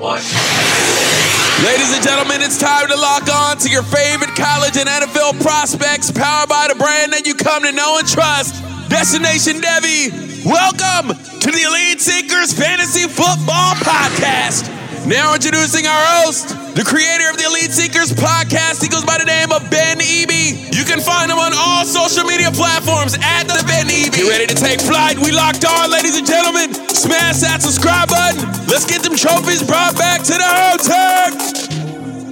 Ladies and gentlemen, it's time to lock on to your favorite college and NFL prospects, powered by the brand that you come to know and trust. Destination Devy, welcome to the Elite Seekers Fantasy Football Podcast. Now introducing our host, the creator of the Elite Seekers podcast. He goes by the name of Ben Eby. You can find him on all social media platforms at the Ben Eby. Get ready to take flight. We locked on, ladies and gentlemen. Smash that subscribe button. Let's get them trophies brought back to the hotel.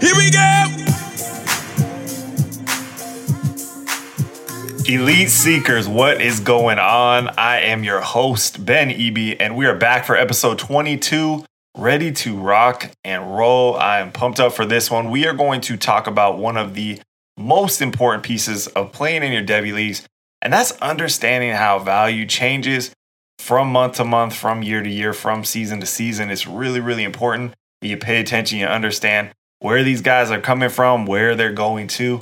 Here we go. Elite Seekers, what is going on? I am your host, Ben Eby, and we are back for episode 22, ready to rock and roll. I am pumped up for this one. We are going to talk about one of the most important pieces of playing in your Devy leagues, and that's understanding how value changes from month to month, from year to year, from season to season. It's really, really important that you pay attention, you understand where these guys are coming from, where they're going to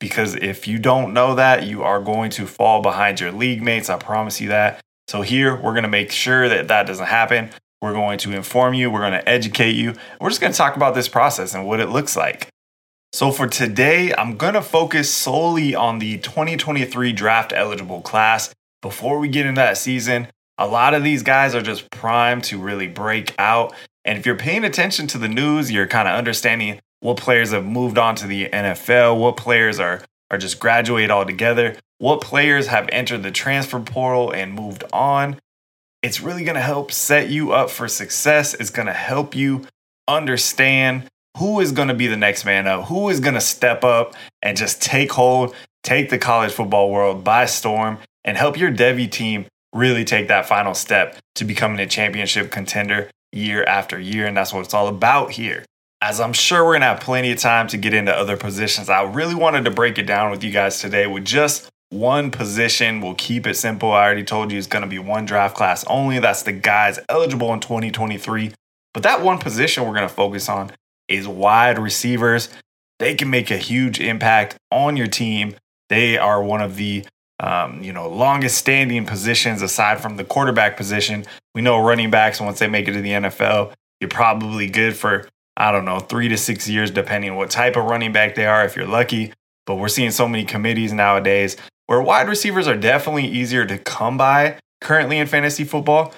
because if you don't know that, you are going to fall behind your league mates. I promise you that. So, here we're going to make sure that that doesn't happen. We're going to inform you, we're going to educate you. We're just going to talk about this process and what it looks like. So, for today, I'm going to focus solely on the 2023 draft eligible class. Before we get into that season, a lot of these guys are just primed to really break out. And if you're paying attention to the news, you're kind of understanding what players have moved on to the NFL, what players are are just graduate altogether, what players have entered the transfer portal and moved on. It's really going to help set you up for success. It's going to help you understand who is going to be the next man up, who is going to step up and just take hold, take the college football world by storm, and help your Devy team really take that final step to becoming a championship contender year after year. And that's what it's all about here as I'm sure we're going to have plenty of time to get into other positions, I really wanted to break it down with you guys today with just one position. We'll keep it simple. I already told you it's going to be one draft class only. That's the guys eligible in 2023. But that one position we're going to focus on is wide receivers. They can make a huge impact on your team. They are one of the um, you know longest standing positions aside from the quarterback position. We know running backs once they make it to the NFL, you're probably good for I don't know, three to six years, depending what type of running back they are, if you're lucky. But we're seeing so many committees nowadays where wide receivers are definitely easier to come by currently in fantasy football,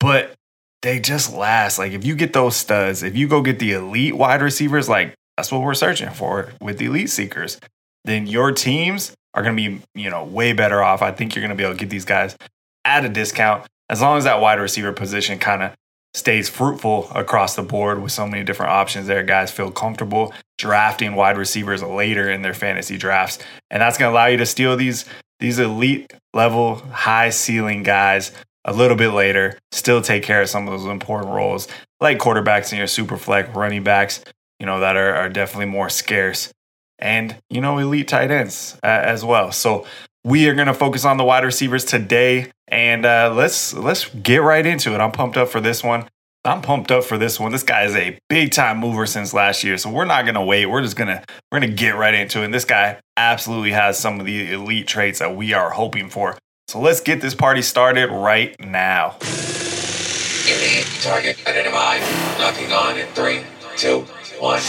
but they just last. Like if you get those studs, if you go get the elite wide receivers, like that's what we're searching for with the elite seekers, then your teams are going to be, you know, way better off. I think you're going to be able to get these guys at a discount as long as that wide receiver position kind of stays fruitful across the board with so many different options there. Guys feel comfortable drafting wide receivers later in their fantasy drafts. And that's going to allow you to steal these these elite level, high ceiling guys a little bit later, still take care of some of those important roles like quarterbacks in your super flex, running backs, you know, that are, are definitely more scarce. And, you know, elite tight ends uh, as well. So we are going to focus on the wide receivers today, and uh, let's let's get right into it. I'm pumped up for this one. I'm pumped up for this one. This guy is a big time mover since last year, so we're not gonna wait. We're just gonna we're gonna get right into it. And this guy absolutely has some of the elite traits that we are hoping for. So let's get this party started right now. Target identified. Locking on in three, two, one.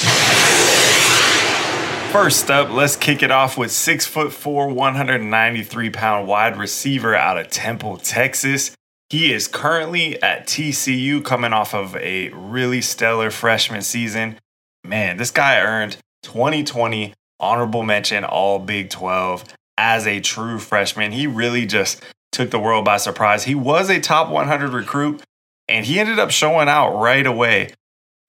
First up, let's kick it off with six foot four, 193 pound wide receiver out of Temple, Texas. He is currently at TCU coming off of a really stellar freshman season. Man, this guy earned 2020 honorable mention all Big 12 as a true freshman. He really just took the world by surprise. He was a top 100 recruit, and he ended up showing out right away.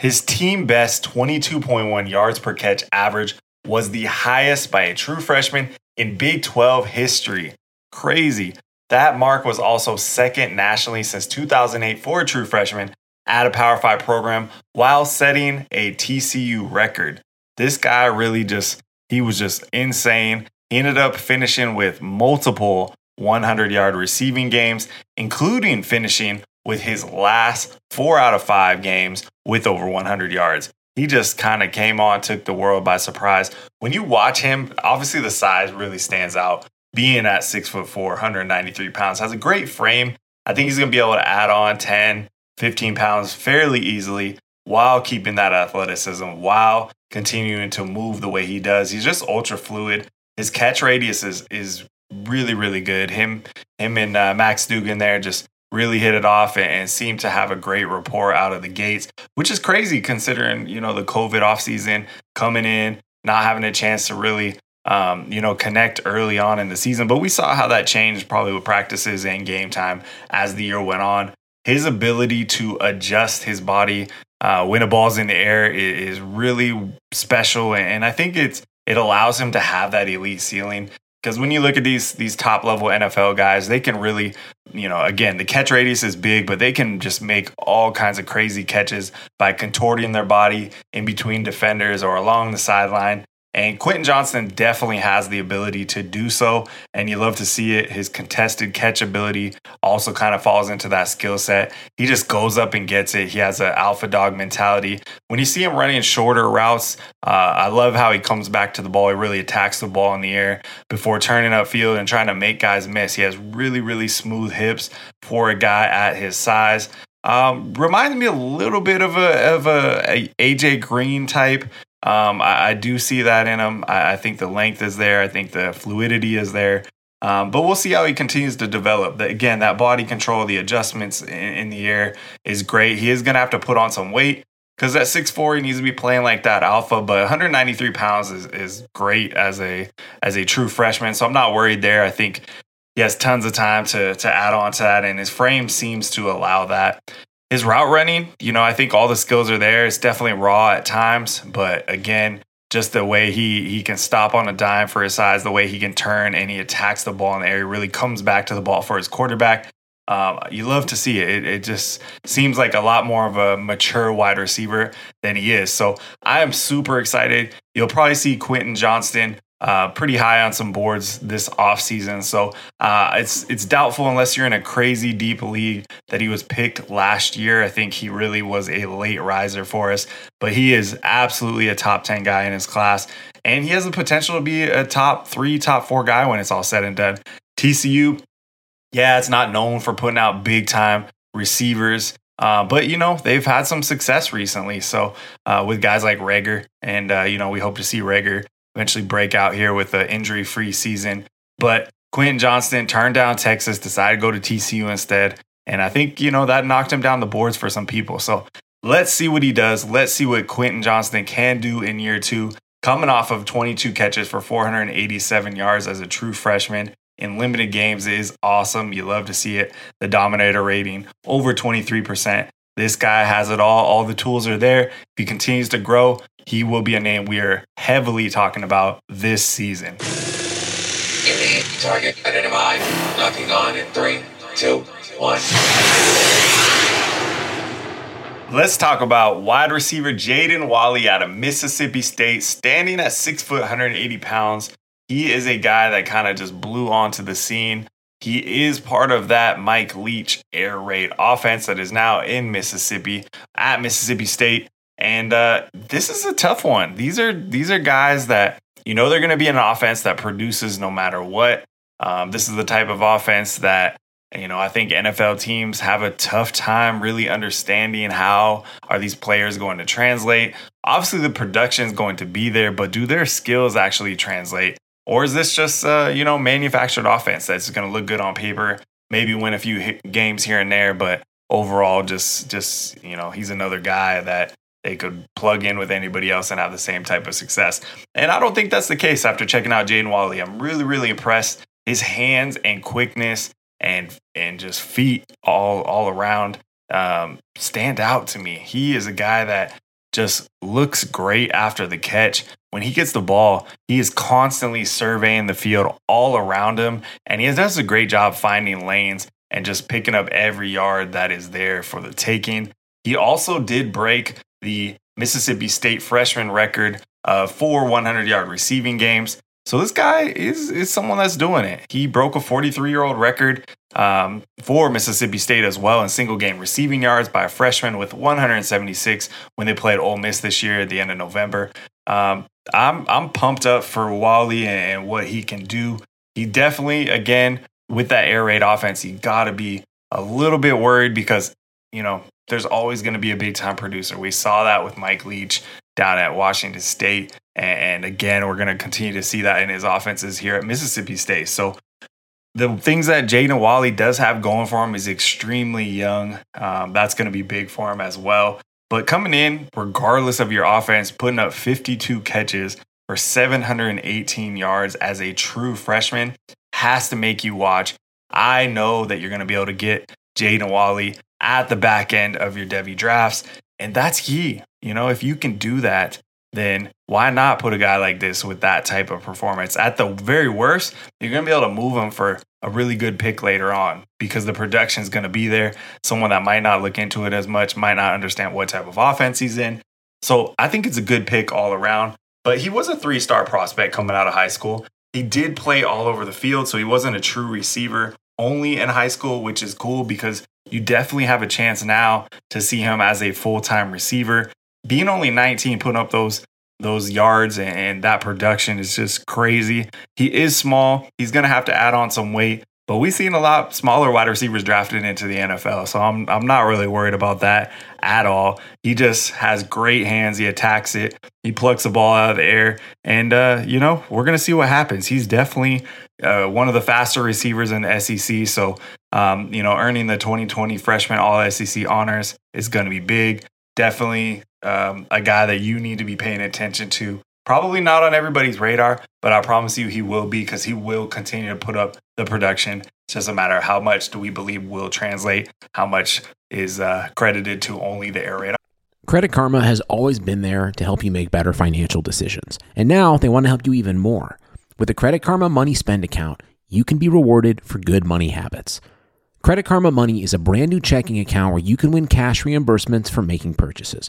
His team best 22.1 yards per catch average was the highest by a true freshman in Big 12 history. Crazy. That mark was also second nationally since 2008 for a true freshman at a Power 5 program while setting a TCU record. This guy really just, he was just insane. He ended up finishing with multiple 100 yard receiving games, including finishing with his last four out of five games with over 100 yards. He just kind of came on, took the world by surprise. When you watch him, obviously the size really stands out. Being at six foot four, 193 pounds, has a great frame. I think he's going to be able to add on 10, 15 pounds fairly easily while keeping that athleticism, while continuing to move the way he does. He's just ultra fluid. His catch radius is, is really, really good. Him, him and uh, Max Duggan there just really hit it off and, and seemed to have a great rapport out of the gates, which is crazy considering, you know, the COVID offseason coming in, not having a chance to really, um, you know, connect early on in the season. But we saw how that changed probably with practices and game time as the year went on. His ability to adjust his body uh, when a ball's in the air is, is really special. And I think it's, it allows him to have that elite ceiling because when you look at these these top level NFL guys, they can really, you know, again, the catch radius is big, but they can just make all kinds of crazy catches by contorting their body in between defenders or along the sideline. And Quentin Johnston definitely has the ability to do so. And you love to see it. His contested catch ability also kind of falls into that skill set. He just goes up and gets it. He has an alpha dog mentality. When you see him running shorter routes, uh, I love how he comes back to the ball. He really attacks the ball in the air before turning upfield and trying to make guys miss. He has really, really smooth hips for a guy at his size. Um, reminds me a little bit of a of a, a AJ Green type. Um, I, I, do see that in him. I, I, think the length is there. I think the fluidity is there. Um, but we'll see how he continues to develop. The, again, that body control, the adjustments in, in the air is great. He is going to have to put on some weight because at 6'4 he needs to be playing like that alpha but 193 pounds is, is great as a as a true freshman so i'm not worried there i think he has tons of time to to add on to that and his frame seems to allow that his route running, you know, I think all the skills are there. It's definitely raw at times, but again, just the way he he can stop on a dime for his size, the way he can turn and he attacks the ball in the air, really comes back to the ball for his quarterback. Um, you love to see it. it. It just seems like a lot more of a mature wide receiver than he is. So I am super excited. You'll probably see Quentin Johnston uh, pretty high on some boards this offseason. So uh, it's it's doubtful unless you're in a crazy deep league that he was picked last year. I think he really was a late riser for us, but he is absolutely a top 10 guy in his class. And he has the potential to be a top three, top four guy when it's all said and done. TCU, yeah, it's not known for putting out big time receivers. Uh, but you know they've had some success recently, so uh, with guys like Reagor, and uh, you know we hope to see Reagor eventually break out here with an injury free season. But Quentin Johnston turned down Texas, decided to go to TCU instead. And I think, you know, that knocked him down the boards for some people. So let's see what he does. Let's see what Quentin Johnston can do in year two, coming off of 22 catches for 487 yards as a true freshman in limited games is awesome. You love to see it. The dominator rating over 23%. This guy has it all. All the tools are there. If he continues to grow, he will be a name we are heavily talking about this season. Target identified. Locking on in three, two, one. Let's talk about wide receiver Jaden Walley out of Mississippi State, standing at six foot, 180 pounds. He is a guy that kind of just blew onto the scene. He is part of that Mike Leach air raid offense that is now in Mississippi at Mississippi State. And uh, this is a tough one. These are these are guys that you know they're going to be an offense that produces no matter what. Um, this is the type of offense that you know I think NFL teams have a tough time really understanding how are these players going to translate. Obviously, the production is going to be there, but do their skills actually translate? Or is this just uh, you know manufactured offense that's going to look good on paper, maybe win a few games here and there, but overall just just you know he's another guy that they could plug in with anybody else and have the same type of success. And I don't think that's the case after checking out Jaden Walley. I'm really, really impressed. His hands and quickness and and just feet all all around um, stand out to me. He is a guy that just looks great after the catch. When he gets the ball, he is constantly surveying the field all around him, and he does a great job finding lanes and just picking up every yard that is there for the taking. He also did break the Mississippi State freshman record uh, for 100 yard receiving games. So this guy is is someone that's doing it. He broke a 43 year old record um, for Mississippi State as well in single game receiving yards by a freshman with 176 when they played Ole Miss this year at the end of November. Um, I'm I'm pumped up for Walley and what he can do. He definitely again with that air raid offense, you got to be a little bit worried because you know there's always going to be a big time producer. We saw that with Mike Leach down at Washington State. And again, we're going to continue to see that in his offenses here at Mississippi State. So the things that Jaden Walley does have going for him is extremely young. Um, that's going to be big for him as well. But coming in, regardless of your offense, putting up 52 catches for 718 yards as a true freshman has to make you watch. I know that you're going to be able to get Jaden Walley at the back end of your Devy drafts. And that's key. You know, if you can do that, then why not put a guy like this with that type of performance? At the very worst, you're going to be able to move him for a really good pick later on because the production is going to be there. Someone that might not look into it as much, might not understand what type of offense he's in. So I think it's a good pick all around. But he was a three star prospect coming out of high school. He did play all over the field, so he wasn't a true receiver only in high school, which is cool because you definitely have a chance now to see him as a full time receiver being only 19, putting up those those yards and that production is just crazy. He is small. He's going to have to add on some weight, but we've seen a lot smaller wide receivers drafted into the NFL. So I'm I'm not really worried about that at all. He just has great hands. He attacks it. He plucks the ball out of the air, and uh, you know we're gonna see what happens. He's definitely uh, one of the faster receivers in the SEC. So um, you know earning the 2020 freshman All SEC honors is going to be big. Definitely um, a guy that you need to be paying attention to. Probably not on everybody's radar, but I promise you he will be because he will continue to put up the production. It's just a matter of how much do we believe will translate, how much is uh, credited to only the raid. Credit Karma has always been there to help you make better financial decisions. And now they want to help you even more. With the Credit Karma Money Spend account, you can be rewarded for good money habits. Credit Karma Money is a brand new checking account where you can win cash reimbursements for making purchases.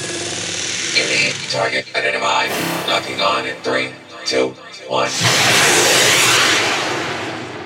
Target identified. Locking on in three, two, one.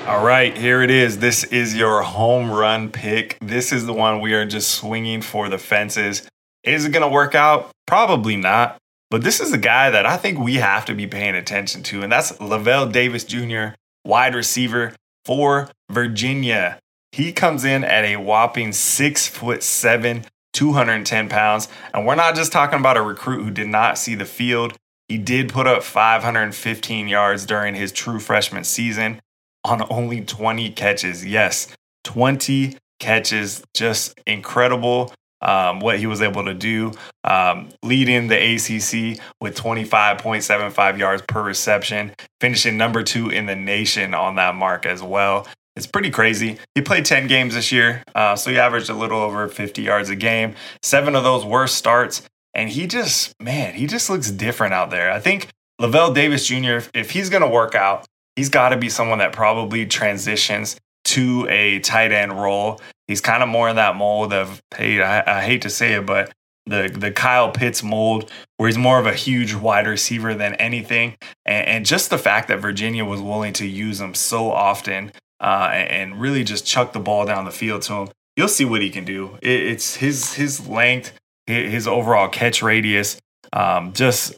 All right, here it is. This is your home run pick. This is the one we are just swinging for the fences. Is it going to work out? Probably not. But this is a guy that I think we have to be paying attention to, and that's Lavel Davis Jr., wide receiver for Virginia. He comes in at a whopping six foot seven, 210 pounds. And we're not just talking about a recruit who did not see the field. He did put up 515 yards during his true freshman season on only 20 catches. Yes, 20 catches. Just incredible um, what he was able to do, um, leading the ACC with 25.75 yards per reception, finishing number two in the nation on that mark as well. It's pretty crazy. He played 10 games this year, uh, so he averaged a little over 50 yards a game. Seven of those were starts, and he just, man, he just looks different out there. I think Lavel Davis Jr., if he's going to work out, he's got to be someone that probably transitions to a tight end role. He's kind of more in that mold of, hey, I, I hate to say it, but the the Kyle Pitts mold, where he's more of a huge wide receiver than anything, and, and just the fact that Virginia was willing to use him so often uh, and really just chuck the ball down the field to him, you'll see what he can do. It, it's his his length, his overall catch radius, um, just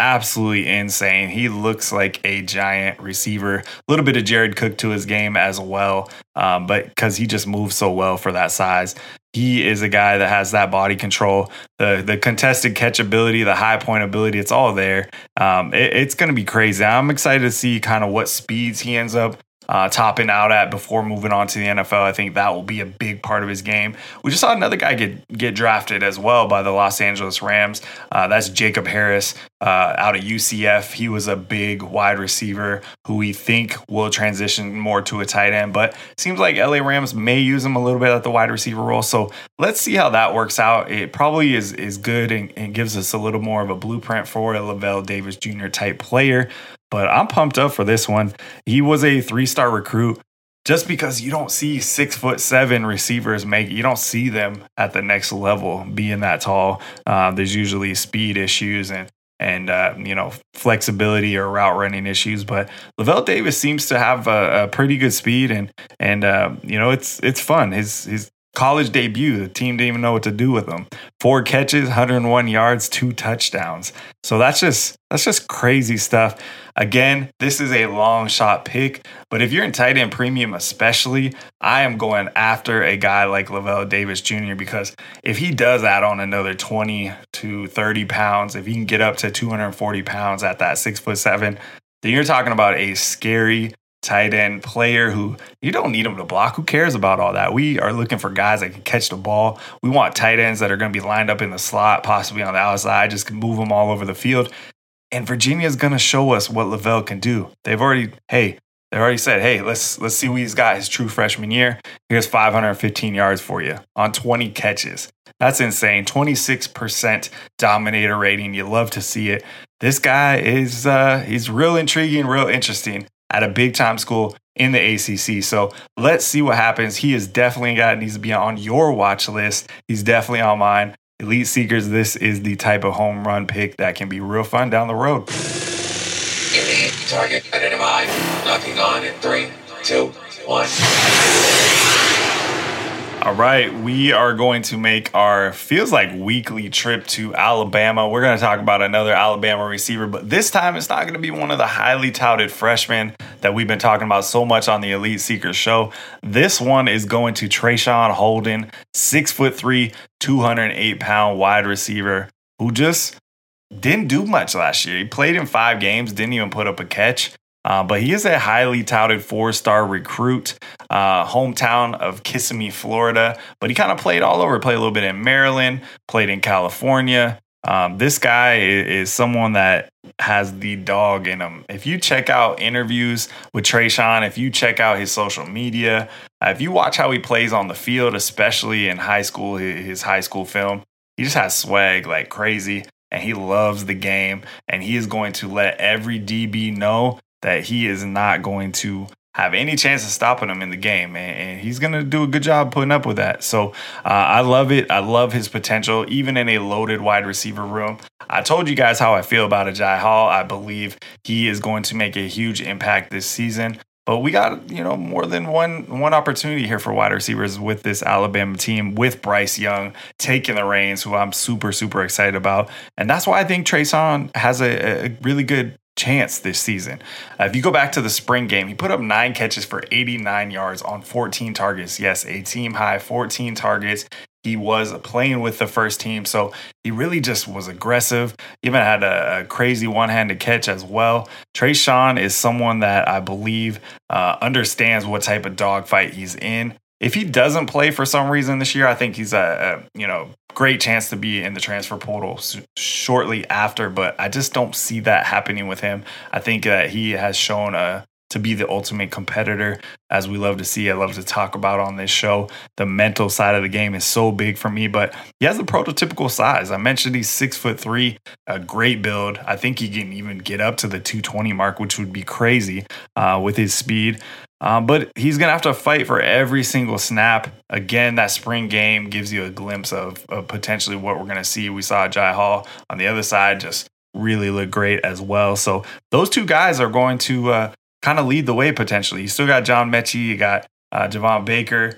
absolutely insane. He looks like a giant receiver. A little bit of Jared Cook to his game as well, um, but because he just moves so well for that size. He is a guy that has that body control, the the contested catch ability, the high point ability. It's all there. Um, it, it's going to be crazy. I'm excited to see kind of what speeds he ends up uh, topping out at before moving on to the NFL. I think that will be a big part of his game. We just saw another guy get get drafted as well by the Los Angeles Rams. Uh, that's Jacob Harris uh, out of UCF. He was a big wide receiver who we think will transition more to a tight end, but seems like LA Rams may use him a little bit at the wide receiver role. So let's see how that works out. It probably is is good and, and gives us a little more of a blueprint for a Lavel Davis Jr. type player. But I'm pumped up for this one. He was a three star recruit. Just because you don't see six foot seven receivers make, you don't see them at the next level being that tall. Uh, there's usually speed issues and and uh, you know flexibility or route running issues. But Lavel Davis seems to have a, a pretty good speed and and uh, you know it's it's fun. His his college debut, the team didn't even know what to do with him. Four catches, 101 yards, two touchdowns. So that's just that's just crazy stuff. Again, this is a long shot pick, but if you're in tight end premium, especially, I am going after a guy like Lavel Davis Jr. because if he does add on another 20 to 30 pounds, if he can get up to 240 pounds at that six foot seven, then you're talking about a scary tight end player who you don't need him to block. Who cares about all that? We are looking for guys that can catch the ball. We want tight ends that are going to be lined up in the slot, possibly on the outside, just move them all over the field. And Virginia is going to show us what Lavel can do. They've already, hey, they already said, hey, let's let's see what he's got his true freshman year. Here's 515 yards for you on 20 catches. That's insane. 26% dominator rating. You love to see it. This guy is uh, he's real intriguing, real interesting at a big time school in the ACC. So let's see what happens. He is definitely a guy that needs to be on your watch list. He's definitely on mine. Elite Seekers, this is the type of home run pick that can be real fun down the road. Target identified. Locking on in three, two, one. All right, we are going to make our feels like weekly trip to Alabama. We're going to talk about another Alabama receiver, but this time it's not going to be one of the highly touted freshmen that we've been talking about so much on the Elite Seekers show. This one is going to Traeshon Holden, six foot three, 208 pound wide receiver who just didn't do much last year. He played in five games, didn't even put up a catch. Uh, but he is a highly touted four star recruit, uh, hometown of Kissimmee, Florida. But he kind of played all over, played a little bit in Maryland, played in California. Um, this guy is, is, someone that has the dog in him. If you check out interviews with Traeshon, if you check out his social media, uh, if you watch how he plays on the field, especially in high school, his, his high school film, he just has swag like crazy and he loves the game and he is going to let every DB know that he is not going to have any chance of stopping him in the game. And, he's going to do a good job putting up with that. So uh, I love it. I love his potential, even in a loaded wide receiver room. I told you guys how I feel about Agiye Hall. I believe he is going to make a huge impact this season. But we got, you know, more than one one opportunity here for wide receivers with this Alabama team, with Bryce Young taking the reins, who I'm super, super excited about. And that's why I think Traeshon has a, a really good chance this season. Uh, if you go back to the spring game, he put up nine catches for 89 yards on 14 targets. Yes, a team high 14 targets. He was playing with the first team, so he really just was aggressive. Even had a, a crazy one-handed catch as well. Traeshon is someone that I believe uh, understands what type of dogfight he's in. If he doesn't play for some reason this year, I think he's a, a you know great chance to be in the transfer portal shortly after, but I just don't see that happening with him. I think that he has shown a to be the ultimate competitor, as we love to see. I love to talk about on this show. The mental side of the game is so big for me, but he has the prototypical size. I mentioned he's six foot three, a great build. I think he can even get up to the 220 mark, which would be crazy uh, with his speed. Um, but he's going to have to fight for every single snap. Again, that spring game gives you a glimpse of, of potentially what we're going to see. We saw Agiye Hall on the other side just really look great as well. So those two guys are going to uh, kind of lead the way potentially. You still got John Metchie, you got uh, Javon Baker,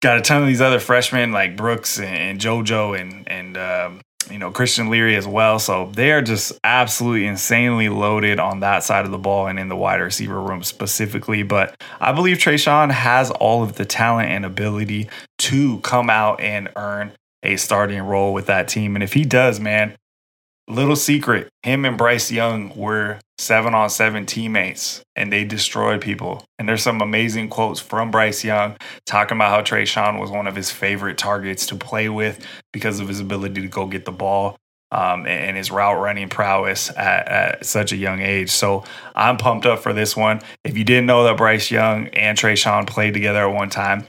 got a ton of these other freshmen like Brooks and, and JoJo and and um, you know Christian Leary as well. So they are just absolutely insanely loaded on that side of the ball and in the wide receiver room specifically. But I believe Traeshon has all of the talent and ability to come out and earn a starting role with that team. And if he does, man, little secret, him and Bryce Young were seven on seven teammates and they destroyed people. And there's some amazing quotes from Bryce Young talking about how Traeshon was one of his favorite targets to play with because of his ability to go get the ball. Um, and his route running prowess at, at, such a young age. So I'm pumped up for this one. If you didn't know that Bryce Young and Traeshon played together at one time,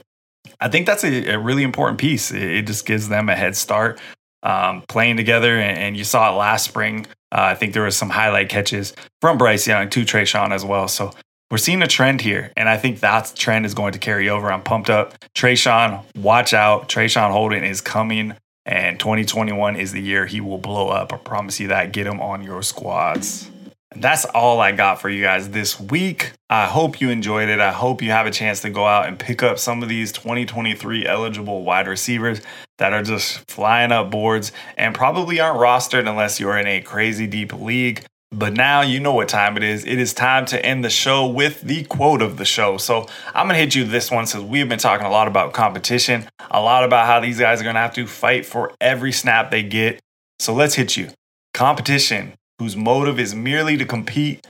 I think that's a, a really important piece. It, it, just gives them a head start um, playing together. And, and, you saw it last spring. Uh, I think there was some highlight catches from Bryce Young to Traeshon as well. So we're seeing a trend here, and I think that trend is going to carry over. I'm pumped up. Traeshon, watch out. Traeshon Holden is coming, and 2021 is the year he will blow up. I promise you that. Get him on your squads. That's all I got for you guys this week. I hope you enjoyed it. I hope you have a chance to go out and pick up some of these 2023 eligible wide receivers that are just flying up boards and probably aren't rostered unless you're in a crazy deep league. But now you know what time it is. It is time to end the show with the quote of the show. So I'm going to hit you this one since we've been talking a lot about competition, a lot about how these guys are going to have to fight for every snap they get. So let's hit you. Competition whose motive is merely to compete,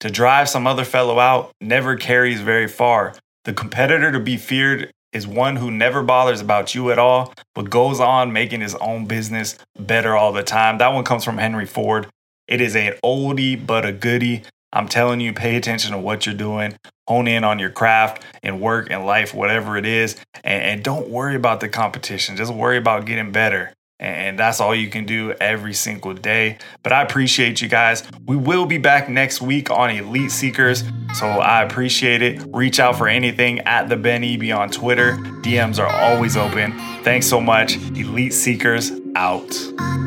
to drive some other fellow out, never carries very far. The competitor to be feared is one who never bothers about you at all, but goes on making his own business better all the time. That one comes from Henry Ford. It is an oldie but a goodie. I'm telling you, pay attention to what you're doing. Hone in on your craft and work and life, whatever it is. And, and don't worry about the competition. Just worry about getting better and that's all you can do every single day. But I appreciate you guys. We will be back next week on Elite Seekers, so I appreciate it. Reach out for anything at the Ben Eby on Twitter. DMs are always open. Thanks so much. Elite Seekers out.